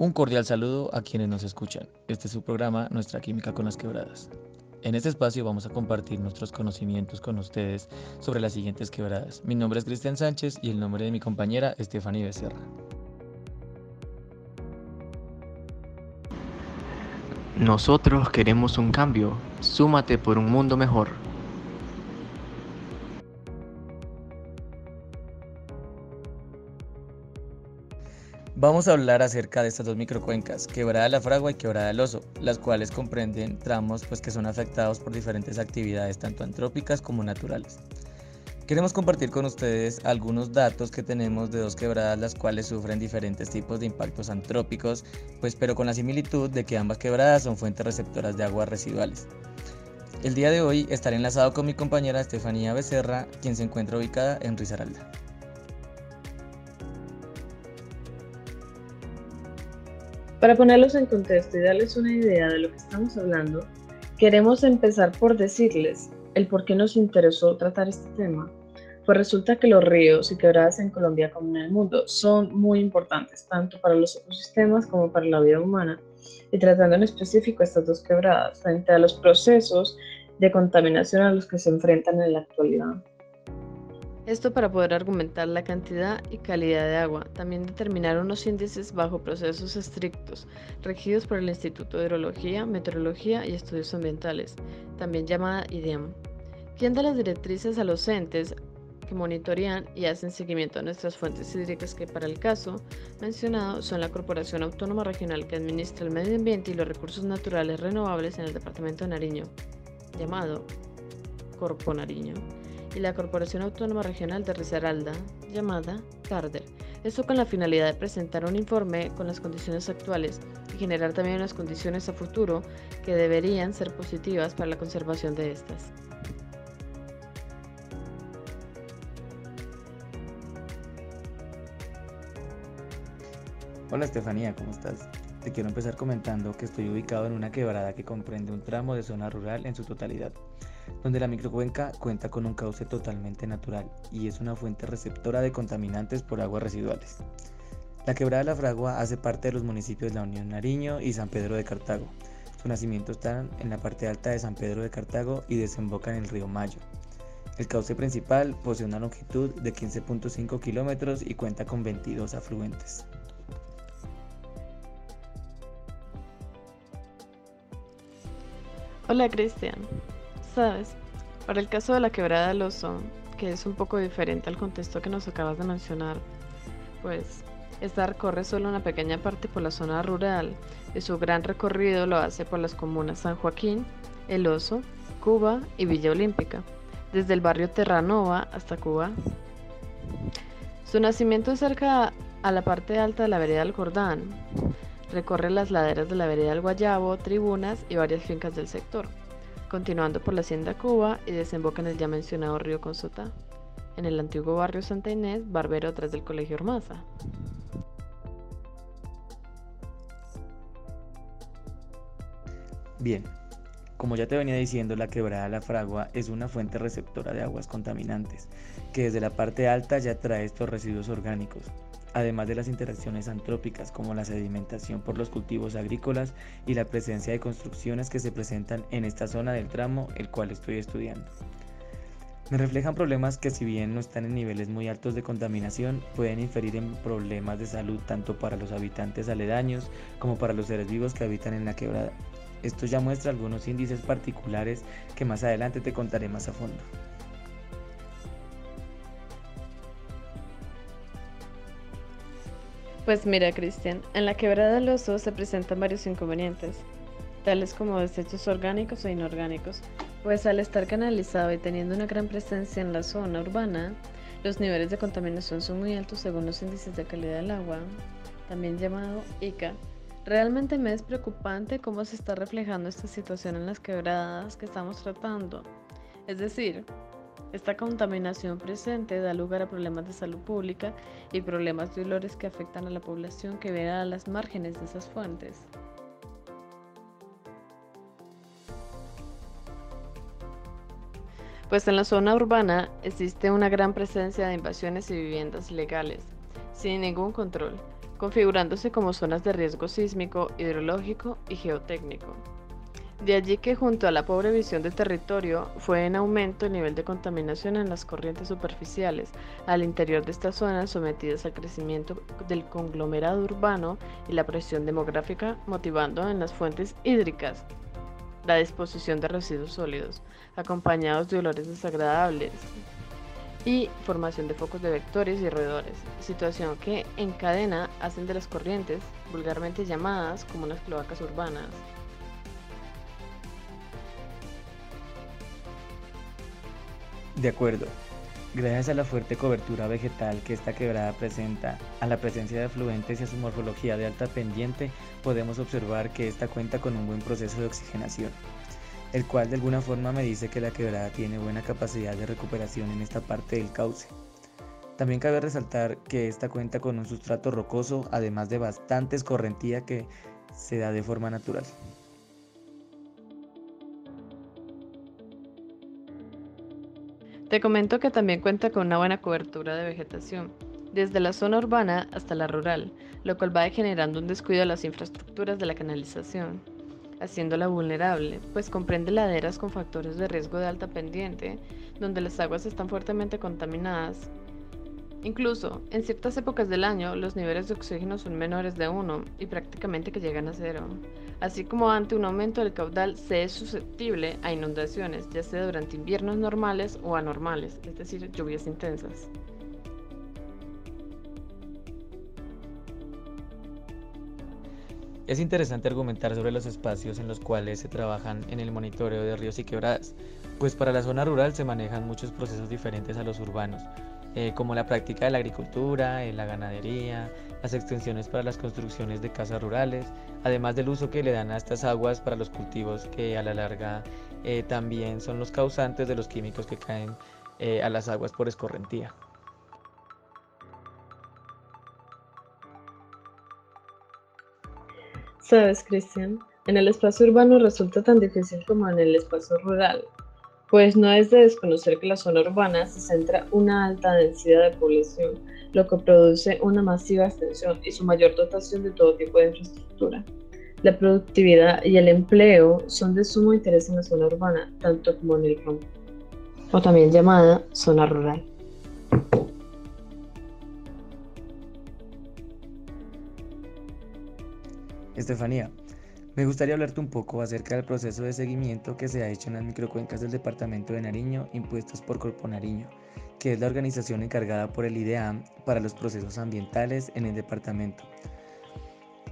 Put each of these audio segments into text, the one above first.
Un cordial saludo a quienes nos escuchan. Este es su programa Nuestra Química con las Quebradas. En este espacio vamos a compartir nuestros conocimientos con ustedes sobre las siguientes quebradas. Mi nombre es Cristian Sánchez y el nombre de mi compañera Estefanía Becerra. Nosotros queremos un cambio. Súmate por un mundo mejor. Vamos a hablar acerca de estas dos microcuencas, Quebrada la Fragua y Quebrada del Oso, las cuales comprenden tramos pues, que son afectados por diferentes actividades tanto antrópicas como naturales. Queremos compartir con ustedes algunos datos que tenemos de dos quebradas las cuales sufren diferentes tipos de impactos antrópicos, pues pero con la similitud de que ambas quebradas son fuentes receptoras de aguas residuales. El día de hoy estaré enlazado con mi compañera Estefanía Becerra, quien se encuentra ubicada en Risaralda. Para ponerlos en contexto y darles una idea de lo que estamos hablando, queremos empezar por decirles el por qué nos interesó tratar este tema. Pues resulta que los ríos y quebradas en Colombia como en el mundo son muy importantes, tanto para los ecosistemas como para la vida humana. Y tratando en específico estas dos quebradas frente a los procesos de contaminación a los que se enfrentan en la actualidad. Esto para poder argumentar la cantidad y calidad de agua, también determinar unos índices bajo procesos estrictos, regidos por el Instituto de Hidrología, Meteorología y Estudios Ambientales, también llamada IDEAM, quien da las directrices a los entes que monitorean y hacen seguimiento a nuestras fuentes hídricas que para el caso mencionado son la Corporación Autónoma Regional que administra el medio ambiente y los recursos naturales renovables en el Departamento de Nariño, llamado Corpo Nariño y la Corporación Autónoma Regional de Risaralda, llamada CARDER. Esto con la finalidad de presentar un informe con las condiciones actuales y generar también unas condiciones a futuro que deberían ser positivas para la conservación de estas. Hola Estefanía, ¿cómo estás? Te quiero empezar comentando que estoy ubicado en una quebrada que comprende un tramo de zona rural en su totalidad donde la microcuenca cuenta con un cauce totalmente natural y es una fuente receptora de contaminantes por aguas residuales. La quebrada la Fragua hace parte de los municipios de la Unión Nariño y San Pedro de Cartago. Su nacimiento está en la parte alta de San Pedro de Cartago y desemboca en el río Mayo. El cauce principal posee una longitud de 15.5 kilómetros y cuenta con 22 afluentes. Hola Cristian, Sabes, para el caso de la quebrada del oso, que es un poco diferente al contexto que nos acabas de mencionar, pues esta recorre solo una pequeña parte por la zona rural y su gran recorrido lo hace por las comunas San Joaquín, El Oso, Cuba y Villa Olímpica, desde el barrio Terranova hasta Cuba. Su nacimiento es cerca a la parte alta de la vereda del Jordán. Recorre las laderas de la vereda del Guayabo, tribunas y varias fincas del sector continuando por la Hacienda Cuba y desemboca en el ya mencionado río Consotá, en el antiguo barrio Santa Inés, barbero tras del Colegio Ormaza. Bien, como ya te venía diciendo, la quebrada la Fragua es una fuente receptora de aguas contaminantes, que desde la parte alta ya trae estos residuos orgánicos, además de las interacciones antrópicas como la sedimentación por los cultivos agrícolas y la presencia de construcciones que se presentan en esta zona del tramo el cual estoy estudiando. Me reflejan problemas que si bien no están en niveles muy altos de contaminación, pueden inferir en problemas de salud tanto para los habitantes aledaños como para los seres vivos que habitan en la quebrada. Esto ya muestra algunos índices particulares que más adelante te contaré más a fondo. Pues mira, Cristian, en la quebrada del oso se presentan varios inconvenientes, tales como desechos orgánicos e inorgánicos, pues al estar canalizado y teniendo una gran presencia en la zona urbana, los niveles de contaminación son muy altos según los índices de calidad del agua, también llamado ICA. Realmente me es preocupante cómo se está reflejando esta situación en las quebradas que estamos tratando. Es decir, esta contaminación presente da lugar a problemas de salud pública y problemas de olores que afectan a la población que vive a las márgenes de esas fuentes. Pues en la zona urbana existe una gran presencia de invasiones y viviendas ilegales, sin ningún control, configurándose como zonas de riesgo sísmico, hidrológico y geotécnico. De allí que junto a la pobre visión del territorio fue en aumento el nivel de contaminación en las corrientes superficiales al interior de estas zonas sometidas al crecimiento del conglomerado urbano y la presión demográfica motivando en las fuentes hídricas la disposición de residuos sólidos, acompañados de olores desagradables y formación de focos de vectores y roedores, situación que en cadena hacen de las corrientes, vulgarmente llamadas como unas cloacas urbanas, De acuerdo. Gracias a la fuerte cobertura vegetal que esta quebrada presenta, a la presencia de afluentes y a su morfología de alta pendiente, podemos observar que esta cuenta con un buen proceso de oxigenación, el cual de alguna forma me dice que la quebrada tiene buena capacidad de recuperación en esta parte del cauce. También cabe resaltar que esta cuenta con un sustrato rocoso, además de bastante escorrentía que se da de forma natural. Te comento que también cuenta con una buena cobertura de vegetación, desde la zona urbana hasta la rural, lo cual va generando un descuido de las infraestructuras de la canalización, haciéndola vulnerable, pues comprende laderas con factores de riesgo de alta pendiente, donde las aguas están fuertemente contaminadas Incluso, en ciertas épocas del año, los niveles de oxígeno son menores de 1 y prácticamente que llegan a cero. Así como ante un aumento del caudal se es susceptible a inundaciones, ya sea durante inviernos normales o anormales, es decir, lluvias intensas. Es interesante argumentar sobre los espacios en los cuales se trabajan en el monitoreo de ríos y quebradas, pues para la zona rural se manejan muchos procesos diferentes a los urbanos, eh, como la práctica de la agricultura, eh, la ganadería, las extensiones para las construcciones de casas rurales, además del uso que le dan a estas aguas para los cultivos que a la larga eh, también son los causantes de los químicos que caen a las aguas por escorrentía. Sabes, Cristian, en el espacio urbano resulta tan difícil como en el espacio rural, pues no es de desconocer que la zona urbana se centra una alta densidad de población, lo que produce una masiva extensión y su mayor dotación de todo tipo de infraestructura. La productividad y el empleo son de sumo interés en la zona urbana, tanto como en el campo, o también llamada zona rural. Estefanía, me gustaría hablarte un poco acerca del proceso de seguimiento que se ha hecho en las microcuencas del departamento de Nariño impuestas por Corpo Nariño, que es la organización encargada por el IDEAM para los procesos ambientales en el departamento.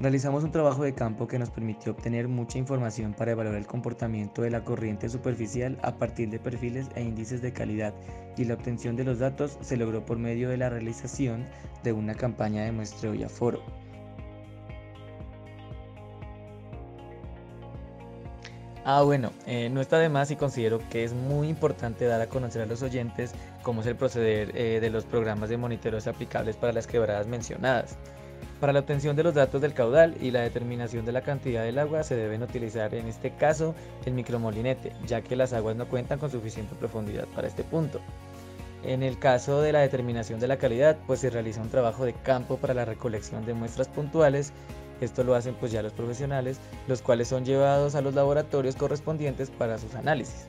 Realizamos un trabajo de campo que nos permitió obtener mucha información para evaluar el comportamiento de la corriente superficial a partir de perfiles e índices de calidad y la obtención de los datos se logró por medio de la realización de una campaña de muestreo y aforo. Ah, bueno, eh, no está de más y considero que es muy importante dar a conocer a los oyentes cómo es el proceder eh, de los programas de monitoreos aplicables para las quebradas mencionadas. Para la obtención de los datos del caudal y la determinación de la cantidad del agua se deben utilizar en este caso el micromolinete, ya que las aguas no cuentan con suficiente profundidad para este punto. En el caso de la determinación de la calidad, pues se realiza un trabajo de campo para la recolección de muestras puntuales esto lo hacen pues ya los profesionales, los cuales son llevados a los laboratorios correspondientes para sus análisis.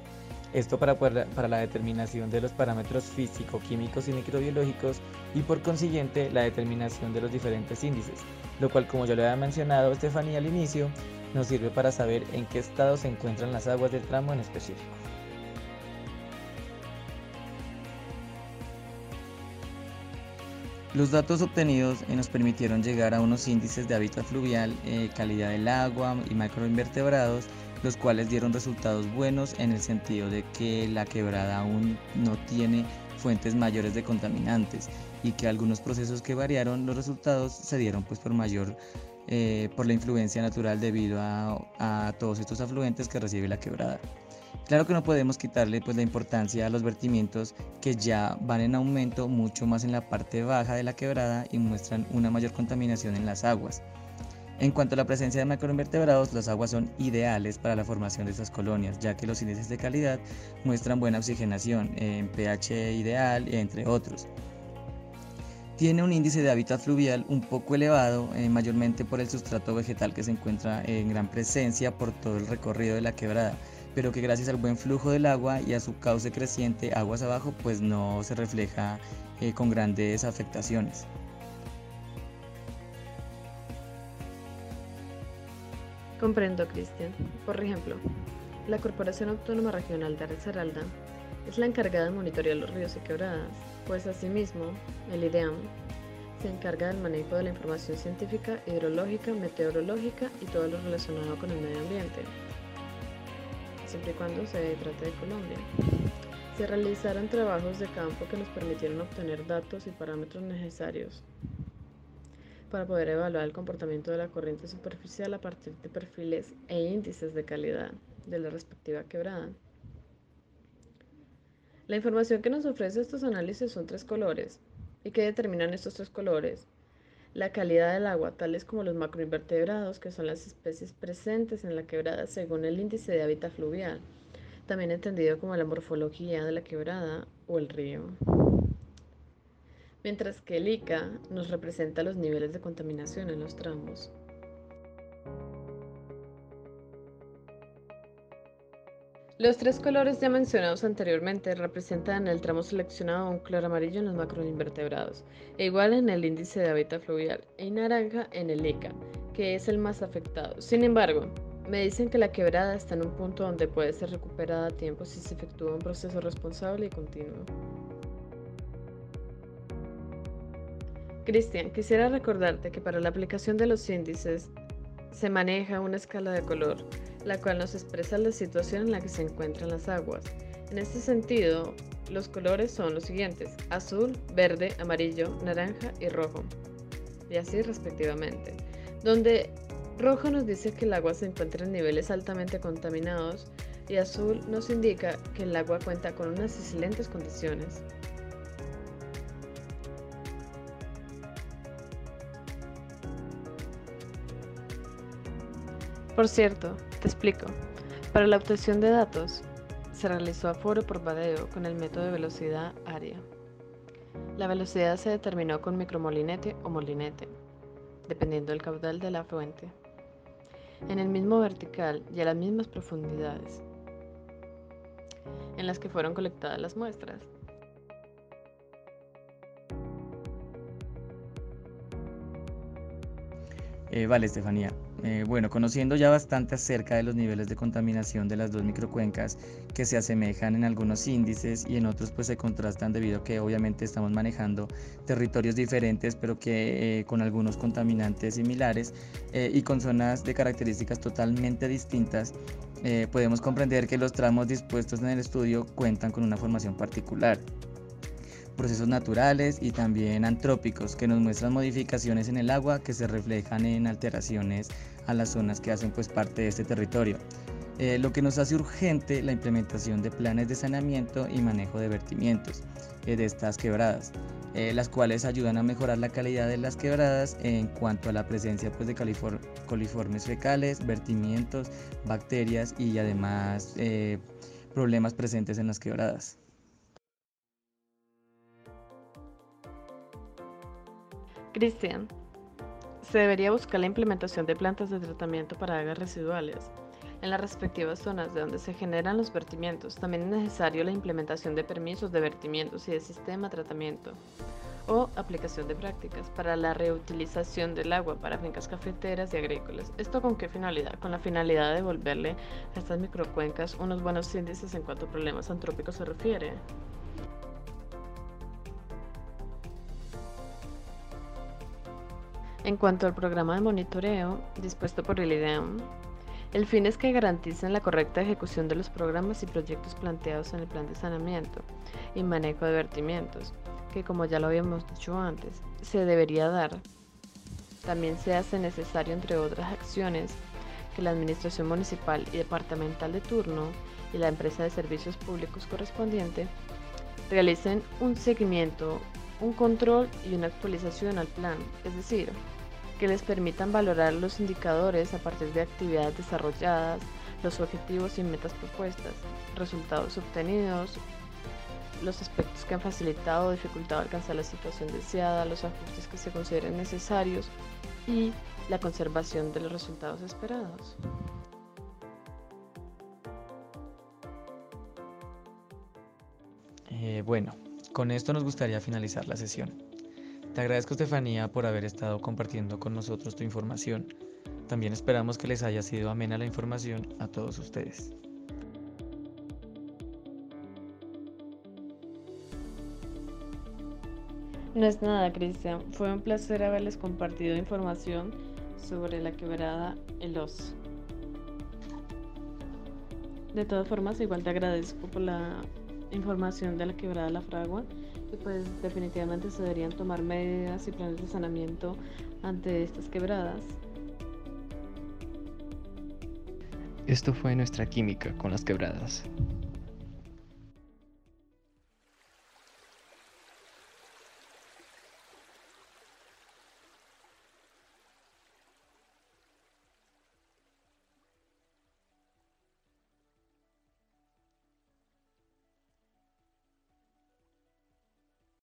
Esto para, para la determinación de los parámetros físico, químicos y microbiológicos y por consiguiente la determinación de los diferentes índices, lo cual como ya lo había mencionado Estefanía al inicio, nos sirve para saber en qué estado se encuentran las aguas del tramo en específico. Los datos obtenidos eh, nos permitieron llegar a unos índices de hábitat fluvial, eh, calidad del agua y macroinvertebrados, los cuales dieron resultados buenos en el sentido de que la quebrada aún no tiene fuentes mayores de contaminantes y que algunos procesos que variaron los resultados se dieron pues por mayor eh, por la influencia natural debido a todos estos afluentes que recibe la quebrada. Claro que no podemos quitarle pues la importancia a los vertimientos que ya van en aumento mucho más en la parte baja de la quebrada y muestran una mayor contaminación en las aguas. En cuanto a la presencia de macroinvertebrados, las aguas son ideales para la formación de estas colonias, ya que los índices de calidad muestran buena oxigenación, en pH ideal, entre otros. Tiene un índice de hábitat fluvial un poco elevado, eh, mayormente por el sustrato vegetal que se encuentra en gran presencia por todo el recorrido de la quebrada, pero que gracias al buen flujo del agua y a su cauce creciente aguas abajo, pues no se refleja eh, con grandes afectaciones. Comprendo, Cristian. Por ejemplo, la Corporación Autónoma Regional de Risaralda es la encargada de monitorear los ríos y quebradas, pues asimismo, el IDEAM se encarga del manejo de la información científica, hidrológica, meteorológica y todo lo relacionado con el medio ambiente, siempre y cuando se trate de Colombia. Se realizaron trabajos de campo que nos permitieron obtener datos y parámetros necesarios para poder evaluar el comportamiento de la corriente superficial a partir de perfiles e índices de calidad de la respectiva quebrada. La información que nos ofrece estos análisis son tres colores. ¿Y qué determinan estos tres colores? La calidad del agua, tales como los macroinvertebrados, que son las especies presentes en la quebrada según el índice de hábitat fluvial, también entendido como la morfología de la quebrada o el río. Mientras que el ICA nos representa los niveles de contaminación en los tramos. Los tres colores ya mencionados anteriormente representan en el tramo seleccionado un color amarillo en los macroinvertebrados, e igual en el índice de hábitat fluvial, y naranja en el ICA, que es el más afectado. Sin embargo, me dicen que la quebrada está en un punto donde puede ser recuperada a tiempo si se efectúa un proceso responsable y continuo. Cristian, quisiera recordarte que para la aplicación de los índices se maneja una escala de color la cual nos expresa la situación en la que se encuentran las aguas. En este sentido, los colores son los siguientes, azul, verde, amarillo, naranja y rojo, y así respectivamente, donde rojo nos dice que el agua se encuentra en niveles altamente contaminados y azul nos indica que el agua cuenta con unas excelentes condiciones. Por cierto, te explico. Para la obtención de datos, se realizó aforo por badeo con el método de velocidad área. La velocidad se determinó con micromolinete o molinete, dependiendo del caudal de la fuente, en el mismo vertical y a las mismas profundidades en las que fueron colectadas las muestras. Eh, vale, Estefanía. Eh, bueno, conociendo ya bastante acerca de los niveles de contaminación de las dos microcuencas que se asemejan en algunos índices y en otros pues se contrastan debido a que obviamente estamos manejando territorios diferentes pero que eh, con algunos contaminantes similares y con zonas de características totalmente distintas, podemos comprender que los tramos dispuestos en el estudio cuentan con una formación particular procesos naturales y también antrópicos que nos muestran modificaciones en el agua que se reflejan en alteraciones a las zonas que hacen pues parte de este territorio. Eh, lo que nos hace urgente la implementación de planes de saneamiento y manejo de vertimientos eh, de estas quebradas, eh, las cuales ayudan a mejorar la calidad de las quebradas en cuanto a la presencia pues, de coliformes fecales, vertimientos, bacterias y además problemas presentes en las quebradas. Cristian, se debería buscar la implementación de plantas de tratamiento para aguas residuales en las respectivas zonas de donde se generan los vertimientos. También es necesario la implementación de permisos de vertimientos y de sistema de tratamiento o aplicación de prácticas para la reutilización del agua para fincas cafeteras y agrícolas. ¿Esto con qué finalidad? Con la finalidad de devolverle a estas microcuencas unos buenos índices en cuanto a problemas antrópicos se refiere. En cuanto al programa de monitoreo dispuesto por el IDEAM, el fin es que garanticen la correcta ejecución de los programas y proyectos planteados en el plan de saneamiento y manejo de vertimientos, que como ya lo habíamos dicho antes, se debería dar. También se hace necesario, entre otras acciones, que la Administración Municipal y Departamental de turno y la empresa de servicios públicos correspondiente realicen un seguimiento, un control y una actualización al plan, es decir, que les permitan valorar los indicadores a partir de actividades desarrolladas, los objetivos y metas propuestas, resultados obtenidos los aspectos que han facilitado o dificultado alcanzar la situación deseada, los ajustes que se consideren necesarios y la conservación de los resultados esperados. Eh, bueno, con esto nos gustaría finalizar la sesión. Te agradezco Estefanía por haber estado compartiendo con nosotros tu información. También esperamos que les haya sido amena la información a todos ustedes. No es nada, Cristian. Fue un placer haberles compartido información sobre la quebrada El Oso. De todas formas, igual te agradezco por la información de la quebrada La Fragua y pues definitivamente se deberían tomar medidas y planes de saneamiento ante estas quebradas. Esto fue nuestra química con las quebradas.